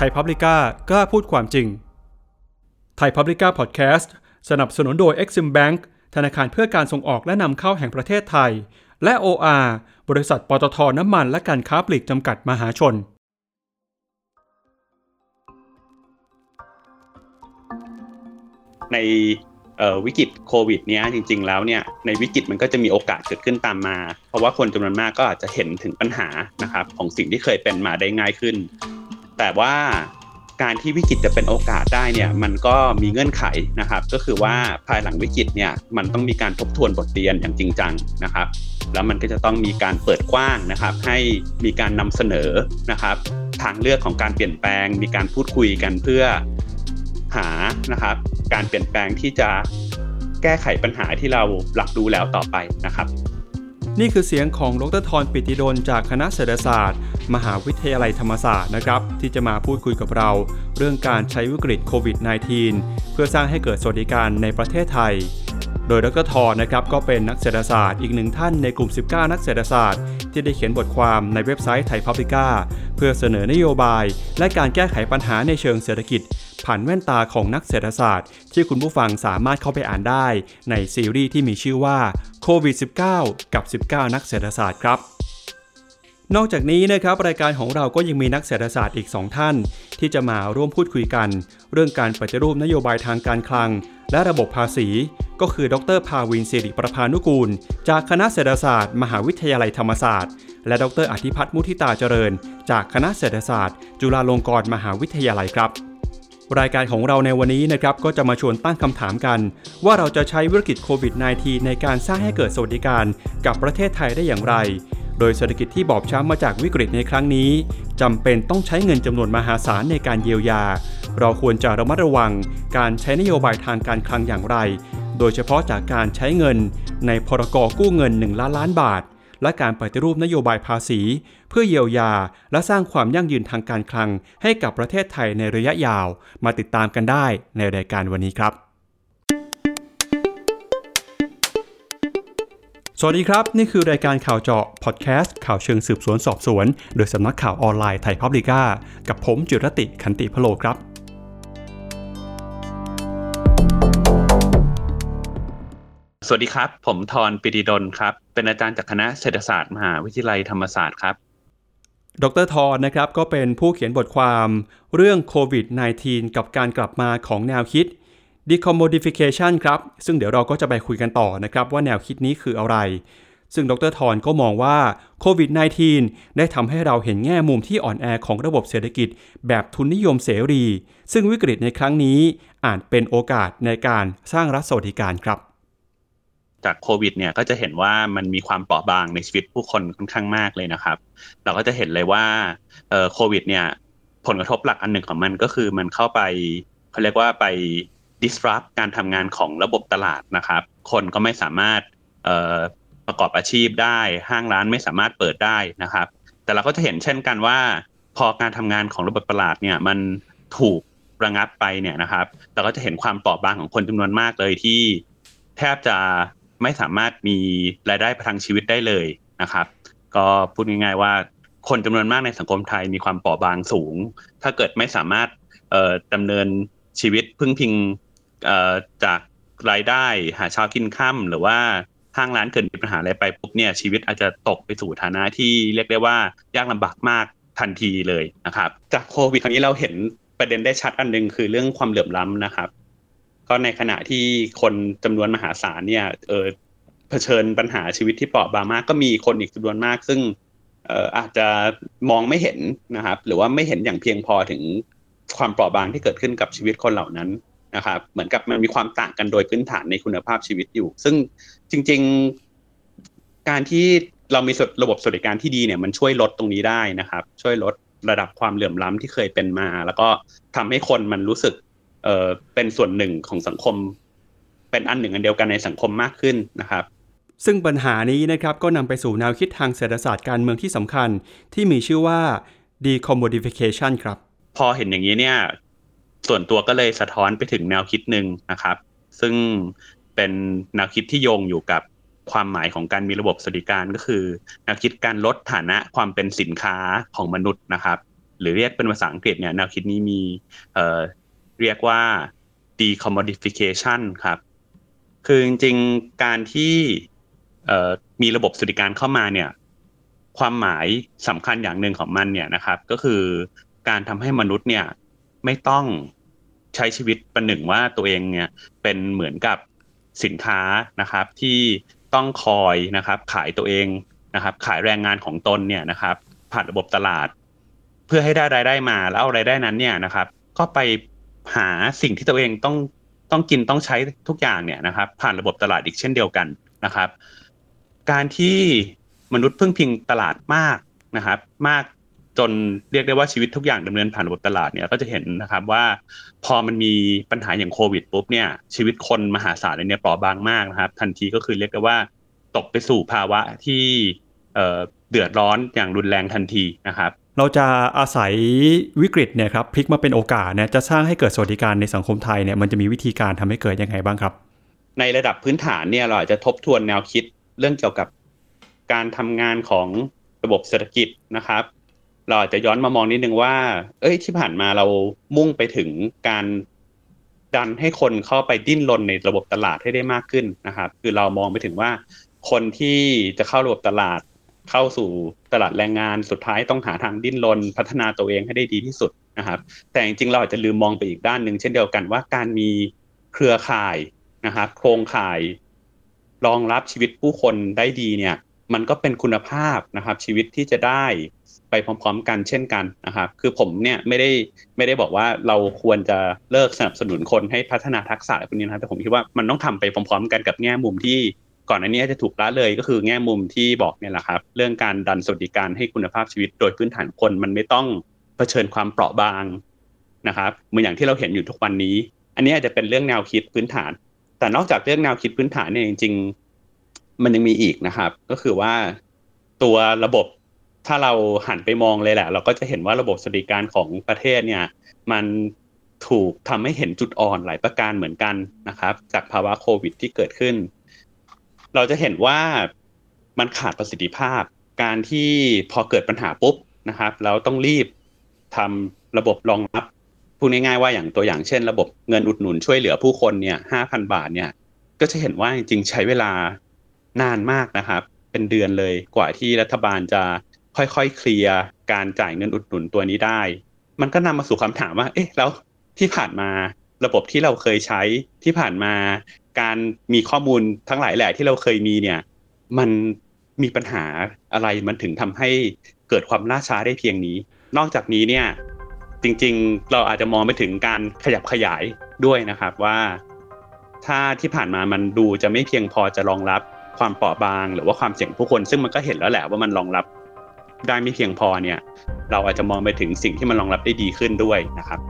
ไทยพับลิก้ากล้าพูดความจริง ไทยพับลิก้าพอดแคสต์สนับสนุนโดย Exim Bank ธนาคารเพื่อการส่งออกและนำเข้าแห่งประเทศไทย และ OR บริษัทปตทน้ำมันและการค้าปลีกจำกัดมหาชน ในวิกฤตโควิดเนี้ยจริง ๆ แล้วเนี่ยในวิกฤตมันก็จะมีโอกาสเกิดขึ้นตามมา เพราะว่าคนจำนวนมากก็อาจจะเห็นถึงปัญหานะครับของสิ่งที่เคยเป็นมาได้ง่ายขึ้น แต่ว่าการที่วิกฤตจะเป็นโอกาสได้เนี่ยมันก็มีเงื่อนไขนะครับ ก็คือว่าภายหลังวิกฤตเนี่ยมันต้องมีการทบทวนบทเรียนอย่างจริงจังนะครับ แล้วมันก็จะต้องมีการเปิดกว้างนะครับ ให้มีการนำเสนอนะครับ ทางเลือกของการเปลี่ยนแปลง มีการพูดคุยกันเพื่อหานะครับ การเปลี่ยนแปลงที่จะแก้ไขปัญหาที่เราหลักรู้แล้วต่อไปนะครับ นี่คือเสียงของดรทรปิติดลจากคณะเศรษฐศาสตร์ มหาวิทยาลัยธรรมศาสตร์นะครับที่จะมาพูดคุยกับเรา เรื่องการใช้วิกฤตโควิด -19 เพื่อสร้างให้เกิดสวัสดิการในประเทศไทย โดยดรทรนะครับก็เป็นนักเศรษฐศาสตร์อีกหนึ่งท่านในกลุ่ม 19 นักเศรษฐศาสตร์ ที่ได้เขียนบทความในเว็บไซต์ไทยพับลิก้าเพื่อเสนอนโยบาย และการแก้ไขปัญหาในเชิงเศรษฐกิจ ผ่านแว่นตาของนักเศรษฐศาสตร์ ที่คุณผู้ฟังสามารถเข้าไปอ่านได้ ในซีรีส์ที่มีชื่อว่าโควิด -19 กับ 19 นักเศรษฐศาสตร์ครับ นอกจากนี้นะครับรายการของเราก็ยังมีนักเศรษฐศาสตร์อีก 2 ท่าน ที่จะมาร่วมพูดคุยกัน เรื่องการปฏิรูปนโยบายทางการคลัง และระบบภาษี ก็คือ ดรภาวินสิริประพานุกูล จากคณะเศรษฐศาสตร์ มหาวิทยาลัยธรรมศาสตร์ และดรอธิพัฒน์มุทิตาเจริญ จากคณะเศรษฐศาสตร์ จุฬาลงกรณ์มหาวิทยาลัยครับรายการของเราในวันนี้นะครับก็จะมาชวนตั้งคำถามกัน ว่าเราจะใช้วิกฤตโควิด -19 ในการสร้างให้เกิดสวัสดิการกับประเทศไทยได้อย่างไร โดยเศรษฐกิจที่บอบช้ำมาจากวิกฤตในครั้งนี้จำเป็นต้องใช้เงินจำนวนมหาศาลในการเยียวยา เราควรจะระมัดระวังการใช้นโยบายทางการคลังอย่างไร โดยเฉพาะจากการใช้เงินในพรกกู้เงิน 1 ล้านล้านบาท และการปฏิรูปนโยบายภาษี เพื่อเยียวยา และสร้างความยั่งยืนทางการคลังให้กับประเทศไทยในระยะยาว มาติดตามกันได้ในรายการวันนี้ครับ สวัสดีครับ นี่คือรายการข่าวเจาะพอดแคสต์ข่าวเชิงสืบสวนสอบสวน โดยสำนักข่าวออนไลน์ไทยพับลิก้ากับผมจุรติขันติพโลครับ สวัสดีครับ ผมทรปิติดลครับ เป็นอาจารย์จากคณะเศรษฐศาสตร์มหาวิทยาลัยธรรมศาสตร์ครับ ดรทรนะครับก็เป็นผู้เขียนบทความเรื่องโควิด -19 กับการกลับมาของแนวคิด decommodification ครับ ซึ่งเดี๋ยวเราก็จะไปคุยกันต่อนะครับ ว่าแนวคิดนี้คืออะไร ซึ่งดรทรก็มองว่าโควิด -19 ได้ทำให้เราเห็นแง่มุมที่อ่อนแอของระบบเศรษฐกิจ แบบทุนนิยมเสรี ซึ่งวิกฤตในครั้งนี้อาจเป็นโอกาสในการสร้างรัฐสวัสดิการครับจากโควิดเนี่ยก็จะเห็นว่ามันมีความเปราะบางในชีวิตผู้คนค่อนข้างมากเลยนะครับ เราก็จะเห็นเลยว่าโควิดเนี่ยผลกระทบหลักอันหนึ่งของมันก็คือมันเข้าไปเขาเรียกว่าไป disrupt การทำงานของระบบตลาดนะครับ คนก็ไม่สามารถประกอบอาชีพได้ห้างร้านไม่สามารถเปิดได้นะครับ แต่เราก็จะเห็นเช่นกันว่า พอการทำงานของระบบตลาดเนี่ยมันถูกระงับไปเนี่ยนะครับ เราก็จะเห็นความเปราะบางของคนจำนวนมากเลยที่แทบจะไม่สามารถมีรายได้ประทังชีวิตได้เลยนะครับ ก็พูดง่ายๆว่าคนจำนวนมากในสังคมไทยมีความเปราะบางสูง ถ้าเกิดไม่สามารถดำเนินชีวิตพึ่งพิง จากรายได้หาเช้ากินค่ำหรือว่าห้างร้านเกิดมีปัญหาอะไรไปปุ๊บเนี่ยชีวิตอาจจะตกไปสู่ฐานะที่เรียกได้ว่ายากลำบากมากทันทีเลยนะครับ จากโควิดครั้งนี้เราเห็นประเด็นได้ชัดอันหนึ่งคือเรื่องความเหลื่อมล้ำนะครับ ก็ในขณะที่คนจำนวนมหาศาลเนี่ยเออเผชิญปัญหาชีวิตที่เปราะบางมากก็มีคนอีกจำนวนมาก ซึ่งเอ่ออาจจะมองไม่เห็นนะครับ หรือว่าไม่เห็นอย่างเพียงพอถึงความเปราะบางที่เกิดขึ้นกับชีวิตคนเหล่านั้น นะครับเหมือนกับมันมีความต่างกันโดยพื้นฐานในคุณภาพชีวิตอยู่ ซึ่งจริง ๆ การที่เรามีระบบสวัสดิการที่ดีเนี่ยมันช่วยลดตรงนี้ได้นะครับ ช่วยลดระดับความเหลื่อมล้ำที่เคยเป็นมา แล้วก็ทำให้คนมันรู้สึกเออเป็นส่วนหนึ่งของสังคม เป็นอันหนึ่งอันเดียวกันในสังคมมากขึ้นนะครับ ซึ่งปัญหานี้นะครับก็นำไปสู่แนวคิดทางเศรษฐศาสตร์การเมืองที่สำคัญ ที่มีชื่อว่า decommodification ครับ พอเห็นอย่างนี้เนี่ย ส่วนตัวก็เลยสะท้อนไปถึงแนวคิดหนึ่งนะครับ ซึ่งเป็นแนวคิดที่โยงอยู่กับความหมายของการมีระบบสวัสดิการก็คือ แนวคิดการลดฐานะความเป็นสินค้าของมนุษย์นะครับ หรือเรียกเป็นภาษาอังกฤษเนี่ยแนวคิดนี้มีเเรียกว่า decommodification ครับ คือจริงๆการที่มีระบบสวัสดิการเข้ามาเนี่ย ความหมายสำคัญอย่างหนึ่งของมันเนี่ยนะครับ ก็คือการทำให้มนุษย์เนี่ย ไม่ต้องใช้ชีวิตประหนึ่งว่าตัวเองเนี่ยเป็นเหมือนกับสินค้านะครับ ที่ต้องคอยนะครับขายตัวเองนะครับ ขายแรงงานของตนเนี่ยนะครับ ผ่านระบบตลาด เพื่อให้ได้รายได้มาแล้วเอารายได้นั้นเนี่ยนะครับ ก็ไปหาสิ่งที่ตัวเองต้องต้องกินต้องใช้ทุกอย่างเนี่ยนะครับ ผ่านระบบตลาดอีกเช่นเดียวกันนะครับ การที่มนุษย์พึ่งพิงตลาดมากนะครับ มาก จนเรียกได้ว่าชีวิตทุกอย่างดำเนินผ่านระบบตลาดเนี่ยก็จะเห็นนะครับว่า พอมันมีปัญหาอย่างโควิดปุ๊บเนี่ยชีวิตคนมหาศาลเนี่ยเปราะบางมากนะครับ ทันทีก็คือเรียกได้ว่าตกไปสู่ภาวะที่เดือดร้อนอย่างรุนแรงทันทีนะครับ เราจะอาศัยวิกฤตเนี่ยครับพลิกมาเป็นโอกาสเนี่ยจะสร้างให้เกิดสวัสดิการในสังคมไทยเนี่ยมันจะมีวิธีการทำให้เกิดยังไงบ้างครับ ในระดับพื้นฐานเนี่ยเราอาจจะทบทวนแนวคิดเรื่องเกี่ยวกับการทำงานของระบบเศรษฐกิจนะครับ เราอาจจะย้อนมามองนิดนึงว่า เอ้ยที่ผ่านมาเรามุ่งไปถึงการดันให้คนเข้าไปดิ้นรนในระบบตลาดให้ได้มากขึ้นนะครับ คือเรามองไปถึงว่า คนที่จะเข้าระบบตลาด เข้าสู่ตลาดแรงงานสุดท้ายต้องหาทางดิ้นรนพัฒนาตัวเองให้ได้ดีที่สุดนะครับ แต่จริงๆเราอาจจะลืมมองไปอีกด้านหนึ่งเช่นเดียวกันว่าการมีเครือข่ายนะครับโครงข่ายรองรับชีวิตผู้คนได้ดีเนี่ย มันก็เป็นคุณภาพนะครับ ชีวิตที่จะได้ ไปพร้อม ๆ กันเช่นกันนะครับคือผมเนี่ยไม่ได้ไม่ได้บอกว่าเราควรจะเลิกสนับสนุนคนให้พัฒนาทักษะพวกนี้นะครับแต่ผมคิดว่ามันต้องทำไปพร้อม ๆ กันกับแง่มุมที่ก่อนอันนี้จะถูกละเลยก็คือแง่มุมที่บอกเนี่ยแหละครับ เรื่องการดันสวัสดิการให้คุณภาพชีวิตโดยพื้นฐานคนมันไม่ต้องเผชิญความเปราะบางนะครับเหมือนอย่างที่เราเห็นอยู่ทุกวันนี้ อันนี้อาจจะเป็นเรื่องแนวคิดพื้นฐาน แต่นอกจากเรื่องแนวคิดพื้นฐานเนี่ยจริง ๆ มันยังมีอีกนะครับ ก็คือว่าตัวระบบ ถ้าเราหันไปมองเลยแหละ เราก็จะเห็นว่าระบบสวัสดิการของประเทศเนี่ย มันถูกทำให้เห็นจุดอ่อนหลายประการเหมือนกันนะครับ จากภาวะโควิดที่เกิดขึ้น เราจะเห็นว่ามันขาดประสิทธิภาพ การที่พอเกิดปัญหาปุ๊บนะครับแล้วต้องรีบทำระบบรองรับพูดง่ายๆว่าอย่างตัวอย่างเช่น ระบบเงินอุดหนุนช่วยเหลือผู้คนเนี่ยห้าพันบาทเนี่ย ก็จะเห็นว่าจริงๆใช้เวลานานมากนะครับ เป็นเดือนเลยกว่าที่รัฐบาลจะ ค่อยๆเคลียร์การจ่ายเงินอุดหนุนตัวนี้ได้ มันก็นำมาสู่คำถามว่า เอ๊ะ แล้วที่ผ่านมาระบบที่เราเคยใช้ที่ผ่านมา การมีข้อมูลทั้งหลายแหละที่เราเคยมีเนี่ย มันมีปัญหาอะไรมันถึงทำให้เกิดความล่าช้าได้เพียงนี้ นอกจากนี้เนี่ย จริงๆ เราอาจจะมองไปถึงการขยับขยายด้วยนะครับว่า ถ้าที่ผ่านมามันดูจะไม่เพียงพอจะรองรับความเปราะบาง หรือว่าความเสี่ยงผู้คน ซึ่งมันก็เห็นแล้วแหละว่ามันรองรับ ได้ไม่เพียงพอเนี่ยเราอาจจะมองไปถึงสิ่งที่มันรองรับได้ดีขึ้นด้วยนะครับ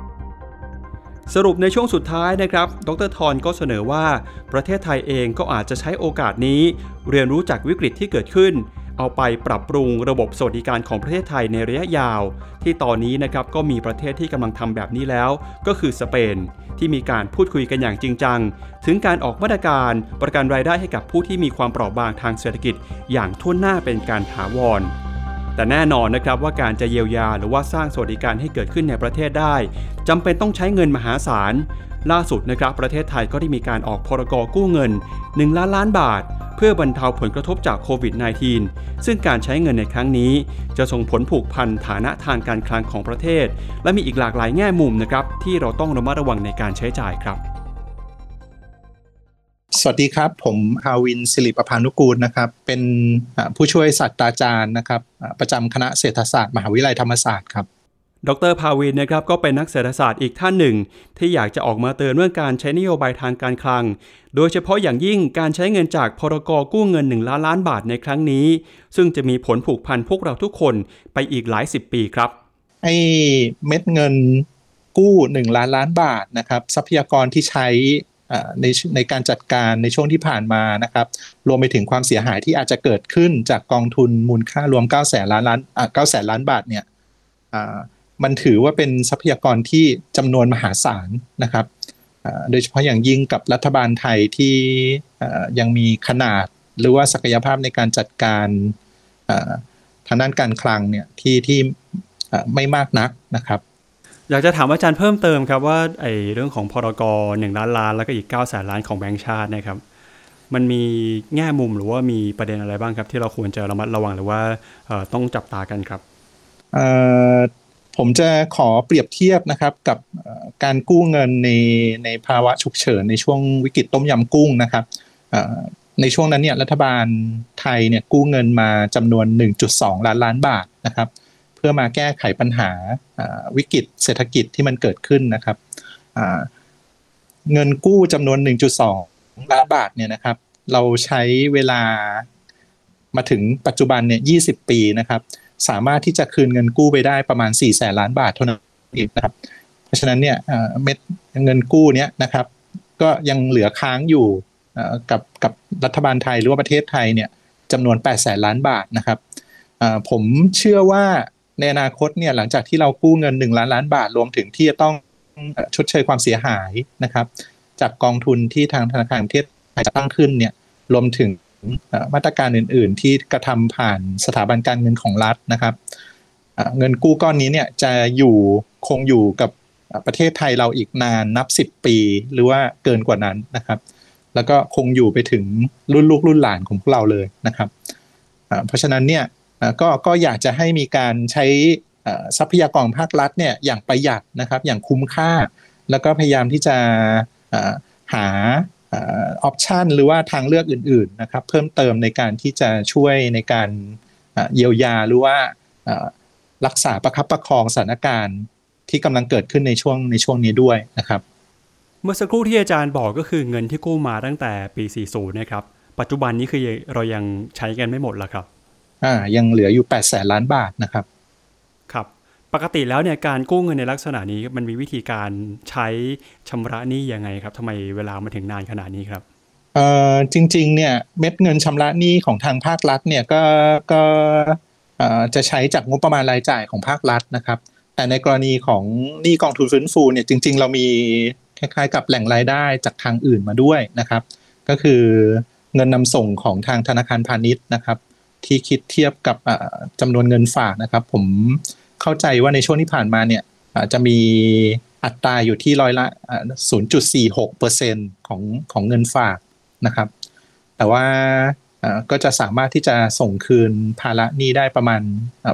สรุปในช่วงสุดท้ายนะครับ ดรทอนก็เสนอว่า ประเทศไทยเองก็อาจจะใช้โอกาสนี้ เรียนรู้จากวิกฤตที่เกิดขึ้น เอาไปปรับปรุงระบบสวัสดิการของประเทศไทยในระยะยาว ที่ตอนนี้นะครับก็มีประเทศที่กำลังทำแบบนี้แล้ว ก็คือสเปน ที่มีการพูดคุยกันอย่างจริงจัง ถึงการออกมาตรการประกันรายได้ให้กับผู้ที่มีความเปราะบางทางเศรษฐกิจ อย่างทุ่นหน้าเป็นการถาวร แต่แน่นอนนะครับว่าการจะเยียวยาหรือว่าสร้างสวัสดิการให้เกิดขึ้นในประเทศได้จำเป็นต้องใช้เงินมหาศาล ล่าสุดนะครับประเทศไทยก็ได้มีการออกพรกกู้เงิน 1 ล้านล้านบาท เพื่อบรรเทาผลกระทบจากโควิด -19 ซึ่งการใช้เงินในครั้งนี้ จะส่งผลผูกพันฐานะทางการคลังของประเทศ และมีอีกหลากหลายแง่มุมนะครับที่เราต้องระมัดระวังในการใช้จ่ายครับ สวัสดีครับ ผมฮาวินสิริปพานุกูลนะครับ เป็นผู้ช่วยศาสตราจารย์นะครับ ประจำคณะเศรษฐศาสตร์มหาวิทยาลัยธรรมศาสตร์ครับ ดรภาวินนะครับก็เป็นนักเศรษฐศาสตร์อีกท่านหนึ่ง ที่อยากจะออกมาเตือนเรื่องการใช้นโยบายทางการคลัง โดยเฉพาะอย่างยิ่งการใช้เงินจากพรกกู้เงิน 1 ล้านล้านบาทในครั้งนี้ ซึ่งจะมีผลผูกพันพวกเราทุกคนไปอีกหลายสิบปีครับไอ้เม็ดเงินกู้ 1 ล้านล้านบาทนะครับทรัพยากรที่ใช้ ในในการจัดการในช่วงที่ผ่านมานะครับ รวมไปถึงความเสียหายที่อาจจะเกิดขึ้นจากกองทุนมูลค่ารวม9แสนล้านล้านอ่าแสนล้านบาทเนี่ยมันถือว่าเป็นทรัพยากรที่จำนวนมหาศาลนะครับโดยเฉพาะอย่างยิ่งกับรัฐบาลไทยที่ยังมีขนาดหรือว่าศักยภาพในการจัดการทางด้านการคลังเนี่ยที่ที่ไม่มากนักนะครับ อยากจะถามอาจารย์เพิ่มเติมครับว่าไอ้เรื่องของพรกหนึ่งล้านล้านแล้วก็อีก9ก้าแสนล้านของแบงก์ชาตินะครับ มันมีแง่มุมหรือว่ามีประเด็นอะไรบ้างครับ ที่เราควรจะระมัดระวังหรือว่าต้องจับตากันครับผมจะขอเปรียบเทียบนะครับกับการกู้เงินในในภาวะฉุกเฉินในช่วงวิกฤตต้มยำกุ้งนะครับในช่วงนั้นเนี่ยรัฐบาลไทยเนี่ยกู้เงินมาจำนวน 1.2 ล้านล้านบาทนะครับ เพื่อมาแก้ไขปัญหาวิกฤตเศรษฐกิจที่มันเกิดขึ้นนะครับเงินกู้จำนวน 1.2 ล้านบาทเนี่ยนะครับ เราใช้เวลามาถึงปัจจุบันเนี่ย 20 ปีนะครับ สามารถที่จะคืนเงินกู้ไปได้ประมาณ4ี่แสนล้านบาทเท่านั้นเองนะครับ เพราะฉะนั้นเนี่ยเม็ดเงินกู้เนี้ยนะครับ ก็ยังเหลือค้างอยู่กับกับรัฐบาลไทยหรือว่าประเทศไทยเนี่ยจำนวน8ปดแสนล้านบาทนะครับผมเชื่อว่า ในอนาคตเนี่ยหลังจากที่เรากู้เงิน 1 ล้านล้านบาทรวมถึงที่จะต้องชดเชยความเสียหายนะครับ จากกองทุนที่ทางธนาคารประเทศไทยจะตั้งขึ้นเนี่ยรวมถึงมาตรการอื่น ๆ ที่กระทำผ่านสถาบันการเงินของรัฐนะครับเงินกู้ก้อนนี้เนี่ยจะอยู่คงอยู่กับประเทศไทยเราอีกนานนับสิบปีหรือว่าเกินกว่านั้นนะครับ แล้วก็คงอยู่ไปถึงรุ่นลูกรุ่นหลานของพวกเราเลยนะครับเพราะฉะนั้นเนี่ย ก็ก็อยากจะให้มีการใช้ทรัพยากรภาครัฐเนี่ยอย่างประหยัดนะครับอย่างคุ้มค่า แล้วก็พยายามที่จะหาออปชันหรือว่าทางเลือกอื่นๆนะครับเพิ่มเติมในการที่จะช่วยในการเยียวยาหรือว่ารักษาประคับประคองสถานการณ์ที่กำลังเกิดขึ้นในช่วงในช่วงนี้ด้วยนะครับ เมื่อสักครู่ที่อาจารย์บอกก็คือเงินที่กู้มาตั้งแต่ปี 40 นะครับ ปัจจุบันนี้คือเรายังใช้กันไม่หมดแล้วครับ อ่ายังเหลืออยู่8แสนล้านบาทนะครับ ครับ ปกติแล้วเนี่ยการกู้เงินในลักษณะนี้มันมีวิธีการใช้ชำระหนี้ยังไงครับทำไมเวลามาถึงนานขนาดนี้ครับเอ่อจริงๆเนี่ยเม็ดเงินชำระหนี้ของทางภาครัฐเนี่ยก็ก็จะใช้จากงบประมาณรายจ่ายของภาครัฐนะครับ แต่ในกรณีของหนี้กองทุนฟื้นฟูเนี่ยจริง ๆ เรามีคล้าย ๆ กับแหล่งรายได้จากทางอื่นมาด้วยนะครับ ก็คือเงินนำส่งของทางธนาคารพาณิชย์นะครับ ที่คิดเทียบกับจำนวนเงินฝากนะครับ ผมเข้าใจว่าในช่วงที่ผ่านมาเนี่ยจะมีอัตราอยู่ที่ร้อยละ 0.46%ของของเงินฝากนะครับ แต่ว่าก็จะสามารถที่จะส่งคืนภาระหนี้ได้ประมาณ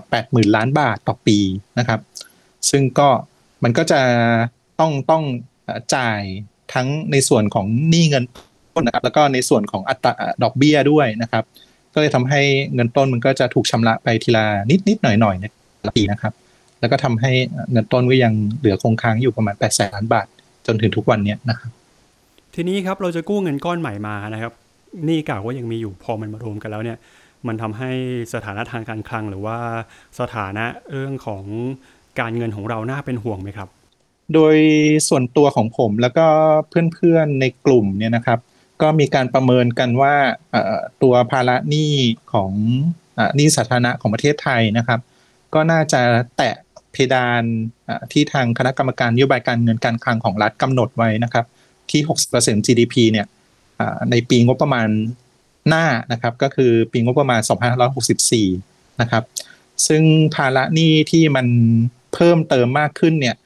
80,000 ล้านบาทต่อปีนะครับ ซึ่งก็มันก็จะต้องต้องจ่ายทั้งในส่วนของหนี้เงินต้นนะครับแล้วก็ในส่วนของอัตราดอกเบี้ยด้วยนะครับ ก็เลยทำให้เงินต้นมันก็จะถูกชำระไปทีละนิดนิดหน่อยหน่อยในปีนะครับ แล้วก็ทำให้เงินต้นก็ยังเหลือคงค้างอยู่ประมาณ8ปดแสนล้านบาท จนถึงทุกวันนี้นะครับ ทีนี้ครับเราจะกู้เงินก้อนใหม่มานะครับนี่กล่าวว่ายังมีอยู่พอมันมารวมกันแล้วเนี่ย มันทำให้สถานะทางการคลังหรือว่าสถานะเรื่องของการเงินของเราน่าเป็นห่วงไหมครับ โดยส่วนตัวของผมแล้วก็เพื่อนๆในกลุ่มเนี่ยนะครับ ก็มีการประเมินกันว่าตัวภาระหนี้ของหนี้สาธารณะของประเทศไทยนะครับ ก็น่าจะแตะเพดานที่ทางคณะกรรมการนโยบายการเงินการคลังของรัฐกำหนดไว้นะครับที่ 60% GDP เนี่ยในปีงบประมาณหน้านะครับ ก็คือปีงบประมาณ 2564 นะครับ ซึ่งภาระหนี้ที่มันเพิ่มเติมมากขึ้นเนี่ย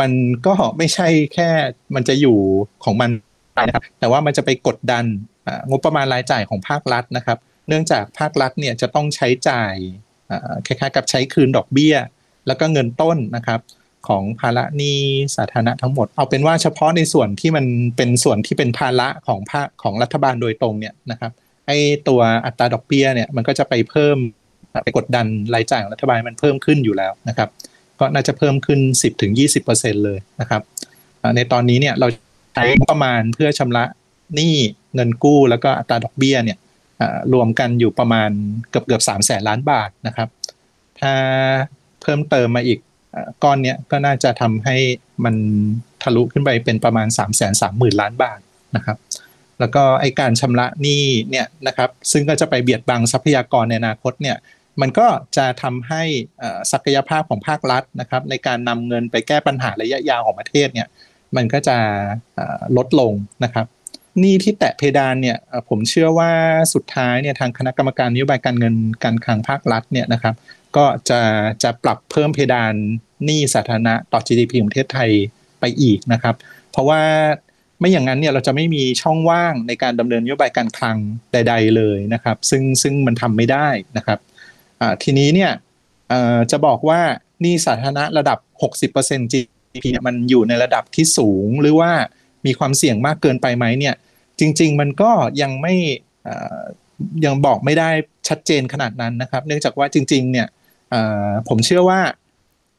มันก็ไม่ใช่แค่มันจะอยู่ของมัน นะครับ แต่ว่ามันจะไปกดดันงบประมาณรายจ่ายของภาครัฐนะครับ เนื่องจากภาครัฐเนี่ยจะต้องใช้จ่ายคล้ายๆกับใช้คืนดอกเบี้ย แล้วก็เงินต้นนะครับของภาระหนี้สาธารณะทั้งหมด เอาเป็นว่าเฉพาะในส่วนที่มันเป็นส่วนที่เป็นภาระของภาคของรัฐบาลโดยตรงเนี่ยนะครับไอ้ตัวอัตราดอกเบี้ยเนี่ยมันก็จะไปเพิ่มไปกดดันรายจ่ายของรัฐบาลมันเพิ่มขึ้นอยู่แล้วนะครับ ก็น่าจะเพิ่มขึ้น 10-20%ถึงเลยนะครับในตอนนี้เนี่ยเรา ใช้ประมาณเพื่อชำระหนี้เงินกู้แล้วก็อัตราดอกเบี้ยเนี่ยรวมกันอยู่ประมาณเกือบเกือบสามแสนล้านบาทนะครับ ถ้าเพิ่มเติมมาอีกก้อนเนี้ยก็น่าจะทำให้มันทะลุขึ้นไปเป็นประมาณ3ามแสนสามหมื่นล้านบาทนะครับ แล้วก็ไอการชำระหนี้เนี่ยนะครับซึ่งก็จะไปเบียดบังทรัพยากรในอนาคตเนี่ยมันก็จะทำให้ศักยภาพของภาครัฐนะครับ ในการนำเงินไปแก้ปัญหาระยะยาวของประเทศเนี่ย มันก็จะลดลงนะครับหนี้ที่แตะเพดานเนี่ยผมเชื่อว่าสุดท้ายเนี่ยทางคณะกรรมการนโยบายการเงินการคลังภาครัฐเนี่ยนะครับ ก็จะจะปรับเพิ่มเพดานหนี้สาธารณะต่อ GDP ของประเทศไทยไปอีกนะครับ เพราะว่าไม่อย่างนั้นเนี่ยเราจะไม่มีช่องว่างในการดำเนินนโยบายการคลังใด ๆ เลยนะครับ ซึ่งซึ่งมันทำไม่ได้นะครับทีนี้เนี่ยจะบอกว่านี่สาธารณะระดับ 60% GDP เนี่ยมันอยู่ในระดับที่สูงหรือว่ามีความเสี่ยงมากเกินไปไหมเนี่ย จริง ๆ มันก็ยังไม่ยังบอกไม่ได้ชัดเจนขนาดนั้นนะครับ เนื่องจากว่าจริง ๆ เนี่ยผมเชื่อว่า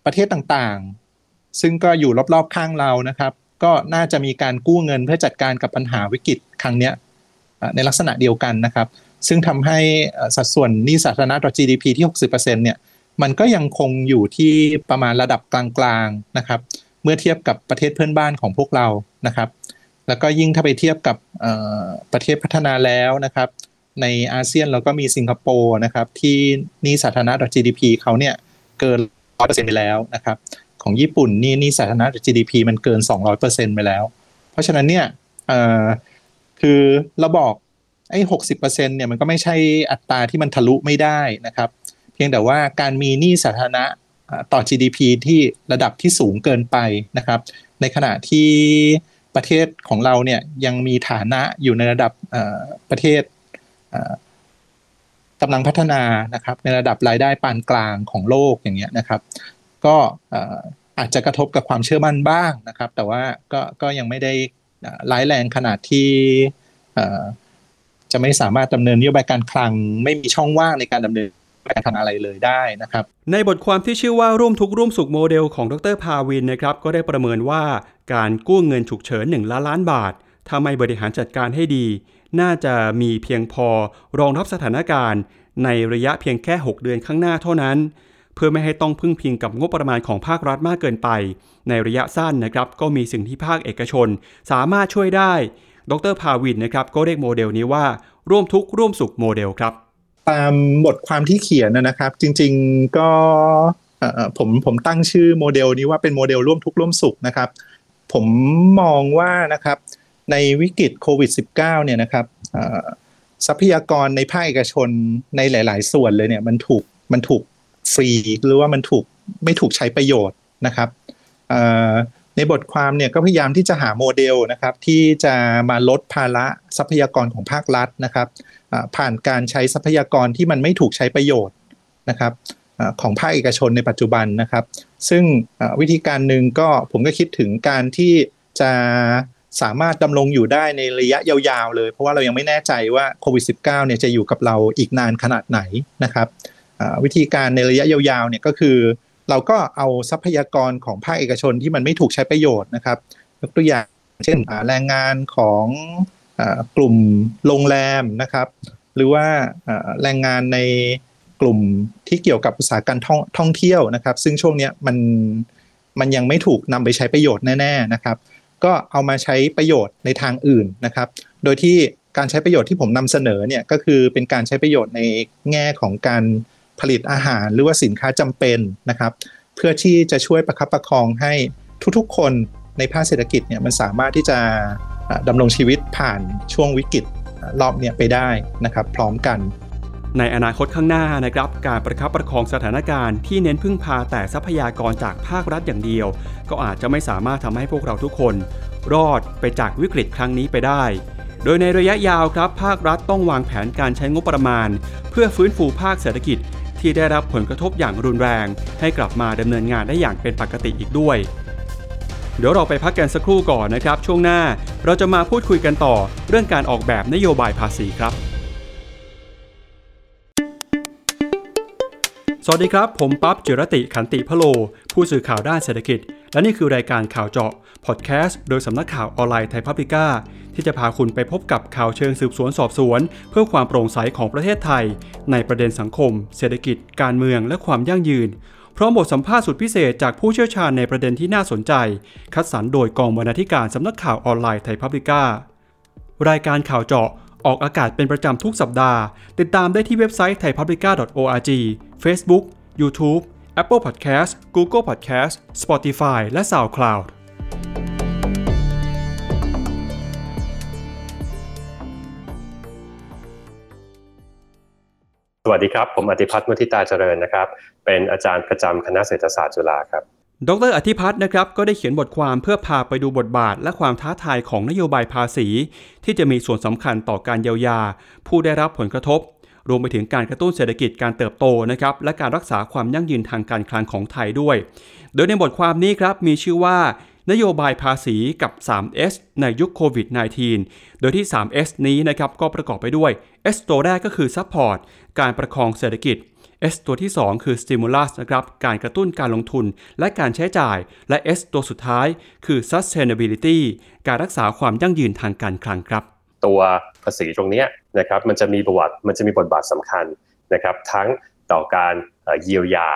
ประเทศต่างๆ ซึ่งก็อยู่รอบๆข้างเรานะครับ ก็น่าจะมีการกู้เงินเพื่อจัดการกับปัญหาวิกฤตครั้งนี้ในลักษณะเดียวกันนะครับ ซึ่งทำให้สัดส่วนหนี้สาธารณะต่อ GDP ที่ 60%เนี่ยมันก็ยังคงอยู่ที่ประมาณระดับกลางๆนะครับ เมื่อเทียบกับประเทศเพื่อนบ้านของพวกเรานะครับ แล้วก็ยิ่งถ้าไปเทียบกับประเทศพัฒนาแล้วนะครับ ในอาเซียนเราก็มีสิงคโปร์นะครับ ที่นี่สาธารณะต่อ GDP เขาเนี่ยเกินร้อยเปอร์เซ็นต์ไปแล้วนะครับ ของญี่ปุ่นนี่นี่สาธารณะต่อ GDP มันเกินสองร้อยเปอร์เซ็นต์ไปแล้ว เพราะฉะนั้นเนี่ยคือเราบอกไอ้หกสิบเปอร์เซ็นต์เนี่ยมันก็ไม่ใช่อัตราที่มันทะลุไม่ได้นะครับ เพียงแต่ว่าการมีหนี้สาธารณะ ต่อ GDP ที่ระดับที่สูงเกินไปนะครับ ในขณะที่ประเทศของเราเนี่ยยังมีฐานะอยู่ในระดับประเทศกำลังพัฒนานะครับ ในระดับรายได้ปานกลางของโลกอย่างเงี้ยนะครับ ก็อาจจะกระทบกับความเชื่อมั่นบ้างนะครับ แต่ว่าก็ก็ยังไม่ได้ร้ายแรงขนาดที่จะไม่สามารถดำเนินนโยบายการคลัง ไม่มีช่องว่างในการดำเนิน การทำอะไรเลยได้นะครับ ในบทความที่ชื่อว่าร่วมทุกร่วมสุขโมเดลของดรภาวินนะครับก็ได้ประเมินว่าการกู้เงินฉุกเฉิน1ล้านล้านบาทถ้าไม่บริหารจัดการให้ดี น่าจะมีเพียงพอรองรับสถานการณ์ ในระยะเพียงแค่ 6 เดือนข้างหน้าเท่านั้น เพื่อไม่ให้ต้องพึ่งพิงกับงบประมาณของภาครัฐมากเกินไป ในระยะสั้นนะครับ ก็มีสิ่งที่ภาคเอกชน สามารถช่วยได้ ดรภาวินนะครับก็เรียกโมเดลนี้ว่า ร่วมทุกข์ร่วมสุขโมเดลครับ ตามบทความที่เขียนนะครับ จริง ๆก็ผมผมตั้งชื่อโมเดลนี้ว่าเป็นโมเดลร่วมทุกข์ร่วมสุขนะครับ ผมมองว่านะครับในวิกฤตโควิด -19 เนี่ยนะครับทรัพยากรในภาคเอกชนในหลาย ๆ ส่วนเลยเนี่ยมันถูกมันถูกฟรีหรือว่ามันถูกไม่ถูกใช้ประโยชน์นะครับในบทความเนี่ยก็พยายามที่จะหาโมเดลนะครับที่จะมาลดภาระทรัพยากรของภาครัฐนะครับ ผ่านการใช้ทรัพยากรที่มันไม่ถูกใช้ประโยชน์นะครับของภาคเอกชนในปัจจุบันนะครับ ซึ่งวิธีการหนึ่งก็ผมก็คิดถึงการที่จะสามารถดำรงอยู่ได้ในระยะยาวๆเลย เพราะว่าเรายังไม่แน่ใจว่าโควิด -19 เนี่ยจะอยู่กับเราอีกนานขนาดไหนนะครับวิธีการในระยะยาวๆเนี่ยก็คือ เราก็เอาทรัพยากรของภาคเอกชนที่มันไม่ถูกใช้ประโยชน์นะครับยกตัวอย่างเช่นแรงงานของ กลุ่มโรงแรมนะครับ หรือว่าแรงงานในกลุ่มที่เกี่ยวกับอุตสาหกรรมท่องท่องเที่ยวนะครับ ซึ่งช่วงนี้มันมันยังไม่ถูกนำไปใช้ประโยชน์แน่ๆนะครับ ก็เอามาใช้ประโยชน์ในทางอื่นนะครับ โดยที่การใช้ประโยชน์ที่ผมนำเสนอเนี่ยก็คือเป็นการใช้ประโยชน์ในแง่ของการผลิตอาหารหรือว่าสินค้าจำเป็นนะครับ เพื่อที่จะช่วยประคับประคองให้ทุกๆ คนในภาคเศรษฐกิจเนี่ยมันสามารถที่จะ ดำรงชีวิตผ่านช่วงวิกฤตรอบเนี้ยไปได้นะครับ พร้อมกัน ในอนาคตข้างหน้านะครับ การประคับประคองสถานการณ์ที่เน้นพึ่งพาแต่ทรัพยากรจากภาครัฐอย่างเดียว ก็อาจจะไม่สามารถทำให้พวกเราทุกคน รอดไปจากวิกฤตครั้งนี้ไปได้โดยในระยะยาวครับภาครัฐต้องวางแผนการใช้งบประมาณ เพื่อฟื้นฟูภาคเศรษฐกิจ ที่ได้รับผลกระทบอย่างรุนแรง ให้กลับมาดำเนินงานได้อย่างเป็นปกติอีกด้วย เดี๋ยวเราไปพักกันสักครู่ก่อนนะครับ ช่วงหน้าเราจะมาพูดคุยกันต่อเรื่องการออกแบบนโยบายภาษีครับ สวัสดีครับ ผมปั๊บจิรติขันติพโล ผู้สื่อข่าวด้านเศรษฐกิจ และนี่คือรายการข่าวเจาะพอดแคสต์โดยสำนักข่าวออนไลน์ไทยพับลิก้าที่จะพาคุณไปพบกับข่าวเชิงสืบสวนสอบสวน เพื่อความโปร่งใสของประเทศไทย ในประเด็นสังคม เศรษฐกิจ การเมืองและความยั่งยืน พร้อมบทสัมภาษณ์สุดพิเศษจากผู้เชี่ยวชาญในประเด็นที่น่าสนใจ คัดสรรโดยกองบรรณาธิการสำนักข่าวออนไลน์ไทยพับลิก้ารายการข่าวเจาะออกอากาศเป็นประจำทุกสัปดาห์ ติดตามได้ที่เว็บไซต์ไทยพับลิก้า .org Facebook YouTube Apple Podcast Google Podcast Spotify และ SoundCloud วัสดีครับ ผมอธิพัฒน์มุทิตาเจริญนะครับ เป็นอาจารย์ประจำคณะเศรษฐศาสตร์จุฬาครับ ดรอธิพัฒน์นะครับก็ได้เขียนบทความเพื่อพาไปดูบทบาท และความท้าทายของนโยบายภาษี ที่จะมีส่วนสำคัญต่อการเยียวยา ผู้ได้รับผลกระทบ รวมไปถึงการกระตุ้นเศรษฐกิจการเติบโตนะครับและการรักษาความยั่งยืนทางการคลังของไทยด้วย โดยในบทความนี้ครับมีชื่อว่านโยบายภาษีกับ 3S ในยุคโควิด -19 โดยที่ 3S นี้นะครับก็ประกอบไปด้วย S ตัวแรกก็คือ Support การประคองเศรษฐกิจ S ตัวที่ 2 คือ stimulus นะครับ การกระตุ้นการลงทุนและการใช้จ่าย และ S ตัวสุดท้ายคือ sustainability การรักษาความยั่งยืนทางการคลังครับ ตัวภาษีตรงนี้นะครับมันจะมีประวัติมันจะมีบทบาทสำคัญนะครับทั้งต่อการเยียวยา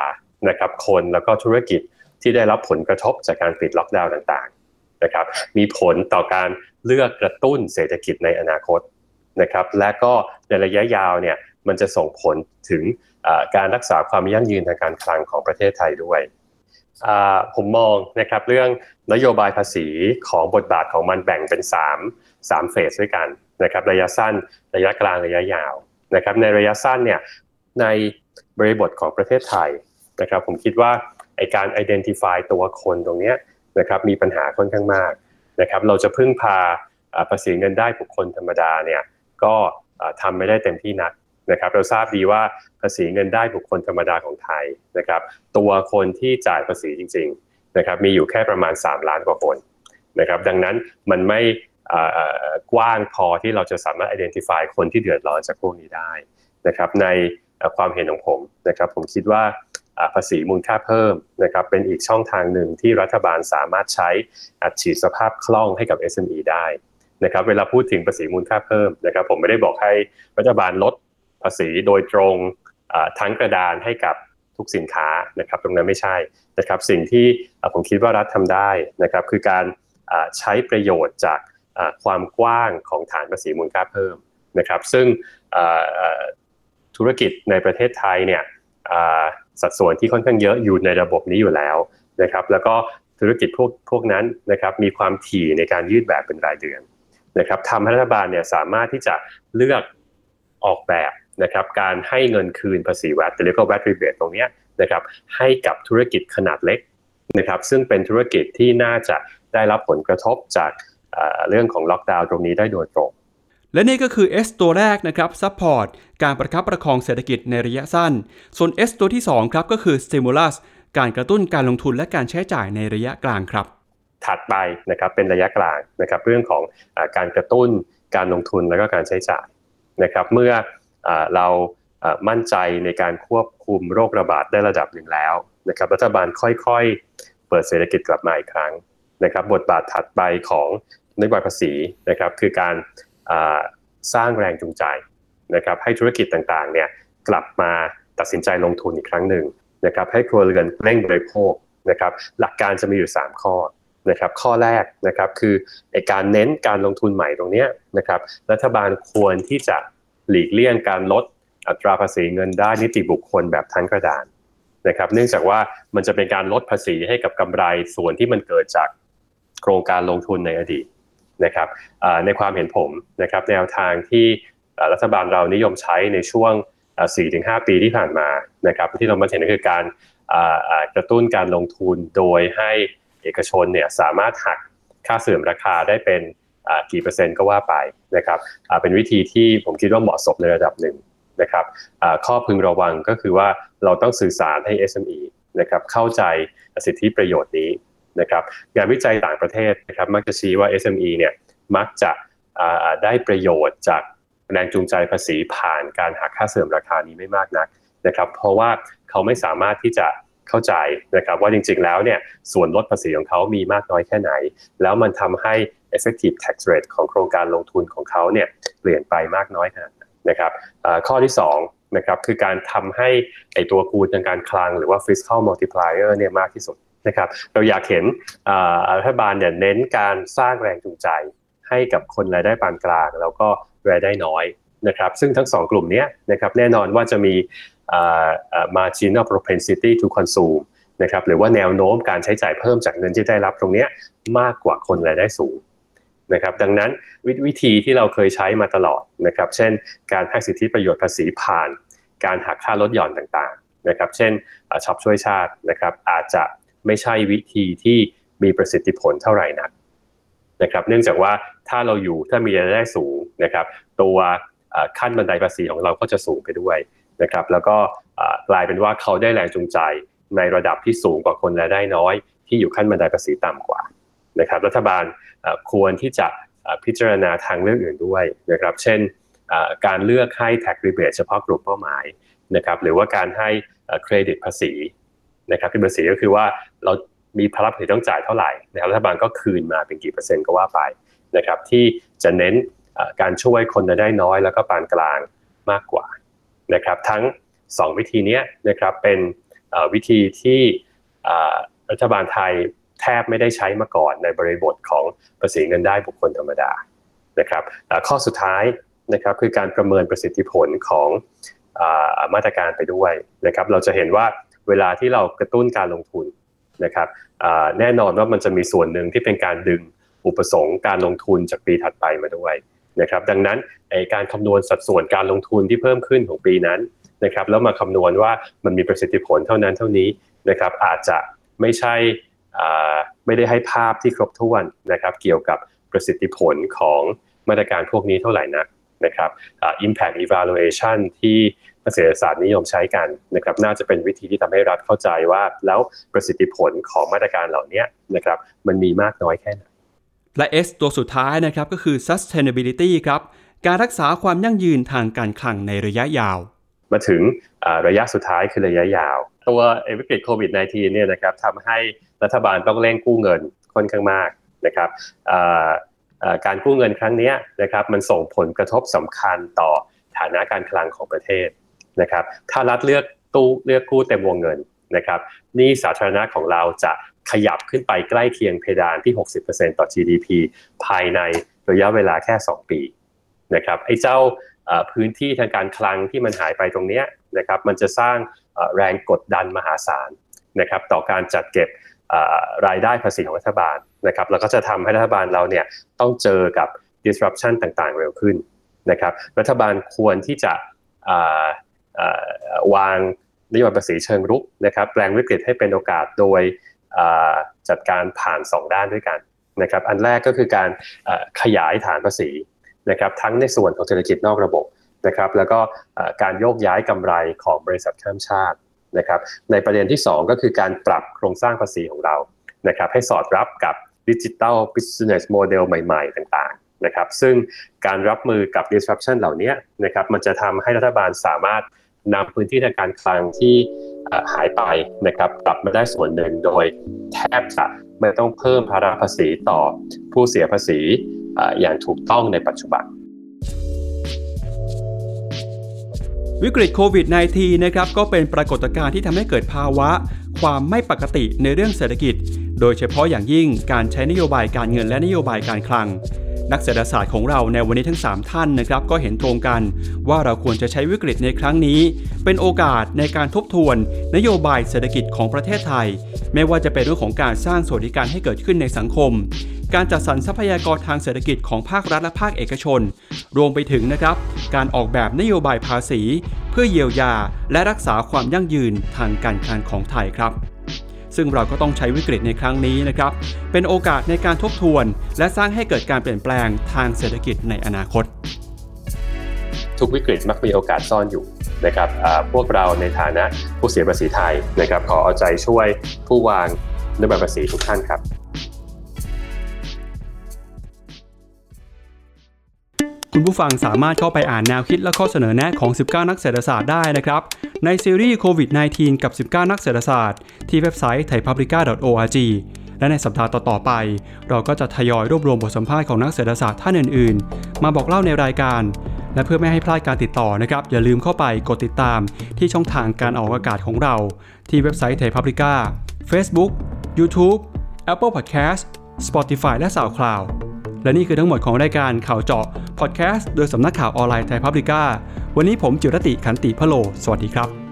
นะครับคนแล้วก็ธุรกิจ ที่ได้รับผลกระทบจากการปิดล็อกดาวน์ต่างๆนะครับมีผลต่อการเลือกกระตุ้นเศรษฐกิจในอนาคตนะครับและก็ในระยะยาวเนี่ยมันจะส่งผลถึงการรักษาความยั่งยืนทางการคลังของประเทศไทยด้วยผมมองนะครับเรื่องนโยบายภาษีของบทบาทของมันแบ่งเป็น 3 3เฟสด้วยกันนะครับระยะสั้นระยะกลางระยะยาวนะครับในระยะสั้นเนี่ยในบริบทของประเทศไทยนะครับผมคิดว่า ไอการ identify ตัวคนตรงนี้นะครับมีปัญหาค่อนข้างมากนะครับเราจะพึ่งพาภาษีเงินได้บุคคลธรรมดาเนี่ยก็ทำไม่ได้เต็มที่นักนะครับเราทราบดีว่าภาษีเงินได้บุคคลธรรมดาของไทยนะครับตัวคนที่จ่ายภาษีจริงๆนะครับมีอยู่แค่ประมาณ 3 ล้านกว่าคนนะครับดังนั้นมันไม่กว้างพอที่เราจะสามารถ identify คนที่เดือดร้อนจากพวกนี้ได้นะครับในความเห็นของผมนะครับผมคิดว่า ภาษีมูลค่าเพิ่มนะครับเป็นอีกช่องทางหนึ่งที่รัฐบาลสามารถใช้อัดฉีดสภาพคล่องให้กับ SME ได้นะครับเวลาพูดถึงภาษีมูลค่าเพิ่มนะครับผมไม่ได้บอกให้รัฐบาลลดภาษีโดยตรงทั้งกระดานให้กับทุกสินค้านะครับตรงนั้นไม่ใช่นะครับสิ่งที่ผมคิดว่ารัฐทำได้นะครับคือการใช้ประโยชน์จากความกว้างของฐานภาษีมูลค่าเพิ่มนะครับซึ่งธุรกิจในประเทศไทยเนี่ย สัดส่วนที่ค่อนข้างเยอะอยู่ในระบบนี้อยู่แล้วนะครับแล้วก็ธุรกิจพวกพวกนั้นนะครับมีความถี่ในการยืดแบบเป็นรายเดือนนะครับทำให้รัฐบาลเนี่ยสามารถที่จะเลือกออกแบบนะครับการให้เงินคืนภาษีแวตหรือก็แวตรีเบทตรงนี้นะครับให้กับธุรกิจขนาดเล็กนะครับซึ่งเป็นธุรกิจที่น่าจะได้รับผลกระทบจากเรื่องของล็อกดาวน์ตรงนี้ได้โดยตรง และนี่ก็คือ S ตัวแรกนะครับ Support การประคับประคองเศรษฐกิจในระยะสั้น ส่วน S ตัวที่2ครับก็คือ Stimulus การกระตุ้นการลงทุนและการใช้จ่ายในระยะกลางครับ ถัดไปนะครับเป็นระยะกลางนะครับเรื่องของอการกระตุ้นการลงทุนและก็การใช้จ่ายนะครับเมื่อเรามั่นใจในการควบคุมโรคระบาดได้ระดับหนึ่งแล้วนะครับรัฐบาลค่อยๆ เปิดเศรษฐกิจกลับมาอีกครั้งนะครับบทบาทถัดไปของนโยบายภาษีนะครับคือการ สร้างแรงจูงใจนะครับให้ธุรกิจต่างๆเนี่ยกลับมาตัดสินใจลงทุนอีกครั้งหนึ่งนะครับให้ครัวเรือนเร่งบริโภคนะครับหลักการจะมีอยู่ 3 ข้อนะครับข้อแรกนะครับคือการเน้นการลงทุนใหม่ตรงนี้นะครับรัฐบาลควรที่จะหลีกเลี่ยงการลดอัตราภาษีเงินได้นิติบุคคลแบบทั้งกระดานนะครับเนื่องจากว่ามันจะเป็นการลดภาษีให้กับกำไรส่วนที่มันเกิดจากโครงการลงทุนในอดีต นะครับในความเห็นผมนะครับแนวทางที่รัฐบาลเรานิยมใช้ในช่วง 4-5 ปีที่ผ่านมานะครับที่เรามาเห็นก็คือการกระตุ้นการลงทุนโดยให้เอกชนเนี่ยสามารถหักค่าเสื่อมราคาได้เป็นกี่เปอร์เซ็นต์ก็ว่าไปนะครับเป็นวิธีที่ผมคิดว่าเหมาะสมในระดับหนึ่งนะครับข้อพึงระวังก็คือว่าเราต้องสื่อสารให้ SME นะครับเข้าใจสิทธิประโยชน์นี้ นะครับงานวิจัยต่างประเทศนะครับมักจะชี้ว่า SME เนี่ยมักจะได้ประโยชน์จากแรงจูงใจภาษีผ่านการหักค่าเสื่อมราคานี้ไม่มากนักนะครับ เพราะว่าเขาไม่สามารถที่จะเข้าใจนะครับว่าจริงๆแล้วเนี่ยส่วนลดภาษีของเขามีมากน้อยแค่ไหน แล้วมันทำให้ effective tax rate ของโครงการลงทุนของเขาเนี่ยเปลี่ยนไปมากน้อยขนาดนะครับข้อที่2นะครับคือการทำให้ไอตัวคูณทางการคลังหรือว่า fiscal multiplier เนี่ยมากที่สุด นะครับเราอยากเห็นรัฐบาลเนี่ยเน้นการสร้างแรงจูงใจให้กับคนรายได้ปานกลาง แล้วก็รายได้น้อยนะครับซึ่งทั้งสองกลุ่มนี้นะครับแน่นอนว่าจะมี marginal propensity to consume นะครับหรือว่าแนวโน้มการใช้จ่ายเพิ่มจากเงินที่ได้รับตรงนี้มากกว่าคนรายได้สูงนะครับดังนั้นววิธีที่เราเคยใช้มาตลอดนะครับเช่น การให้สิทธิประโยชน์ภาษีผ่าน การหักค่าลดหย่อนต่างๆนะครับเช่นช็อปช่วยชาตินะครับอาจจะ ไม่ใช่วิธีที่มีประสิทธิผลเท่าไหร่นักนะครับเนื่องจากว่าถ้าเราอยู่ถ้ามีรายได้สูงนะครับตัวขั้นบันไดภาษีของเราก็จะสูงไปด้วยนะครับแล้วก็กลายเป็นว่าเขาได้แรงจูงใจในระดับที่สูงกว่าคนรายได้น้อย ที่อยู่ขั้นบันไดภาษีต่ำกว่านะครับรัฐบาลควรที่จะพิจารณาทางเลือกอื่นด้วยนะครับเช่นการเลือกให้ tax rebate เฉพาะกลุ่มเป้าหมายนะครับหรือว่าการให้เครดิตภาษี นะครับที่ภาษีก็คือว่าเรามีภาระภาษีต้องจ่ายเท่าไหร่นะครับรัฐบาลก็คืนมาเป็นกี่เปอร์เซ็นต์ก็ว่าไปนะครับที่จะเน้นการช่วยคนได้น้อย แล้วก็ปานกลางมากกว่านะครับทั้ง 2 วิธีนี้นะครับเป็นวิธีที่รัฐบาลไทยแทบไม่ได้ใช้มาก่อนในบริบทของภาษีเงินได้บุคคลธรรมดานะครับข้อสุดท้ายนะครับคือการประเมินประสิทธิผลของมาตรการไปด้วยนะครับเราจะเห็นว่า เวลาที่เรากระตุ้นการลงทุนนะครับแน่นอนว่ามันจะมีส่วนหนึ่งที่เป็นการดึงอุปสงค์การลงทุนจากปีถัดไปมาด้วยนะครับดังนั้นการคำนวณสัดส่วนการลงทุนที่เพิ่มขึ้นของปีนั้นนะครับแล้วมาคำนวณว่ามันมีประสิทธิผลเท่านั้นเท่านี้นะครับอาจจะไม่ใช่ไม่ได้ให้ภาพที่ครบถ้วนนะครับเกี่ยวกับประสิทธิผลของมาตรการพวกนี้เท่าไหร่นักนะครับ impact evaluation ที่ นักเศรษฐศาสตร์นิยมใช้กันนะครับน่าจะเป็นวิธีที่ทำให้รัฐเข้าใจว่า แล้วประสิทธิผลของมาตรการเหล่านี้นะครับมันมีมากน้อยแค่ไหนและ S ตัวสุดท้ายนะครับก็คือ sustainability ครับการรักษาความยั่งยืนทางการคลังในระยะยาว มาถึงระยะสุดท้ายคือระยะยาว ตัววิกฤตโควิด -19 เนี่ยนะครับทำให้รัฐบาลต้องเร่งกู้เงินค่อนข้างมากนะครับการกู้เงินครั้งนี้นะครับมันส่งผลกระทบสำคัญต่อฐานะการคลังของประเทศ นะครับถ้ารัฐเลือกตู้เลือกกู้เต็มวงเงินนะครับนี่สาธารณะของเราจะขยับขึ้นไปใกล้เคียงเพดานที่ 60%ต่อ GDP ภายในระยะเวลาแค่ 2 ปีนะครับไอ้เจ้าพื้นที่ทางการคลังที่มันหายไปตรงนี้นะครับมันจะสร้างแรงกดดันมหาศาลนะครับต่อการจัดเก็บรายได้ภาษีของรัฐบาลนะครับแล้วก็จะทำให้รัฐบาลเราเนี่ยต้องเจอกับ disruption ต่างๆ เร็วขึ้นนะครับรัฐบาลควรที่จะ วางนโยบายภาษีเชิงรุกนะครับแปลงวิกฤตให้เป็นโอกาสโดยจัดการผ่าน 2 ด้านด้วยกันนะครับอันแรกก็คือการขยายฐานภาษีนะครับทั้งในส่วนของเศรษฐกิจนอกระบบนะครับแล้วก็การโยกย้ายกำไรของบริษัทข้ามชาตินะครับในประเด็นที่ 2 ก็คือการปรับโครงสร้างภาษีของเรานะครับให้สอดรับกับดิจิทัล business model ใหม่ ๆ ต่าง นะครับซึ่งการรับมือกับ disruption เหล่านี้นะครับมันจะทำให้รัฐบาลสามารถนำพื้นที่ทางการคลังที่หายไปนะครับกลับมาได้ส่วนหนึ่งโดยแทบจะไม่ต้องเพิ่มภาระภาษีต่อผู้เสียภาษีอย่างถูกต้องในปัจจุบันวิกฤตโควิด -19 นะครับก็เป็นปรากฏการณ์ที่ทำให้เกิดภาวะ ความไม่ปกติในเรื่องเศรษฐกิจ โดยเฉพาะอย่างยิ่งการใช้นโยบายการเงินและนโยบายการคลัง นักเศรษฐศาสตร์ของเราในวันนี้ทั้ง 3 ท่านนะครับ ก็เห็นตรงกันว่าเราควรจะใช้วิกฤตในครั้งนี้ เป็นโอกาสในการทบทวน นโยบายเศรษฐกิจของประเทศไทย ไม่ว่าจะเป็นเรื่องของการสร้างสวัสดิการให้เกิดขึ้นในสังคม การจัดสรรทรัพยากรทางเศรษฐกิจของภาครัฐและภาคเอกชน รวมไปถึงนะครับ การออกแบบนโยบายภาษี เพื่อเยียวยา และรักษาความยั่งยืนทางการคลังของไทยครับ ซึ่งเราก็ต้องใช้วิกฤตในครั้งนี้นะครับ เป็นโอกาสในการทบทวน และสร้างให้เกิดการเปลี่ยนแปลงทางเศรษฐกิจในอนาคต ทุกวิกฤตมักมีโอกาสซ่อนอยู่นะครับพวกเราในฐานะผู้เสียภาษีไทยนะครับขอเอาใจช่วยผู้วางนโยบายภาษีทุกท่านครับ คุณผู้ฟังสามารถเข้าไปอ่านแนวคิดและข้อเสนอแนะของ 19 นักเศรษฐศาสตร์ได้นะครับ ในซีรีส์โควิด -19 กับ 19 นักเศรษฐศาสตร์ ที่เว็บไซต์ thaipublica.org และในสัปดาห์ต่อ ๆ ไป เราก็จะทยอยรวบรวมบทสัมภาษณ์ของนักเศรษฐศาสตร์ท่านอื่น ๆ มาบอกเล่าในรายการ และเพื่อไม่ให้พลาดการติดต่อนะครับ อย่าลืมเข้าไปกดติดตามที่ช่องทางการออกอากาศของเรา ที่เว็บไซต์ Thai Publica Facebook YouTube Apple Podcast Spotify และ SoundCloud และนี่คือทั้งหมดของรายการข่าวเจาะพอดแคสต์โดยสำนักข่าวออนไลน์ไทยพับลิก้าวันนี้ผมจิรติขันติพโล สวัสดีครับ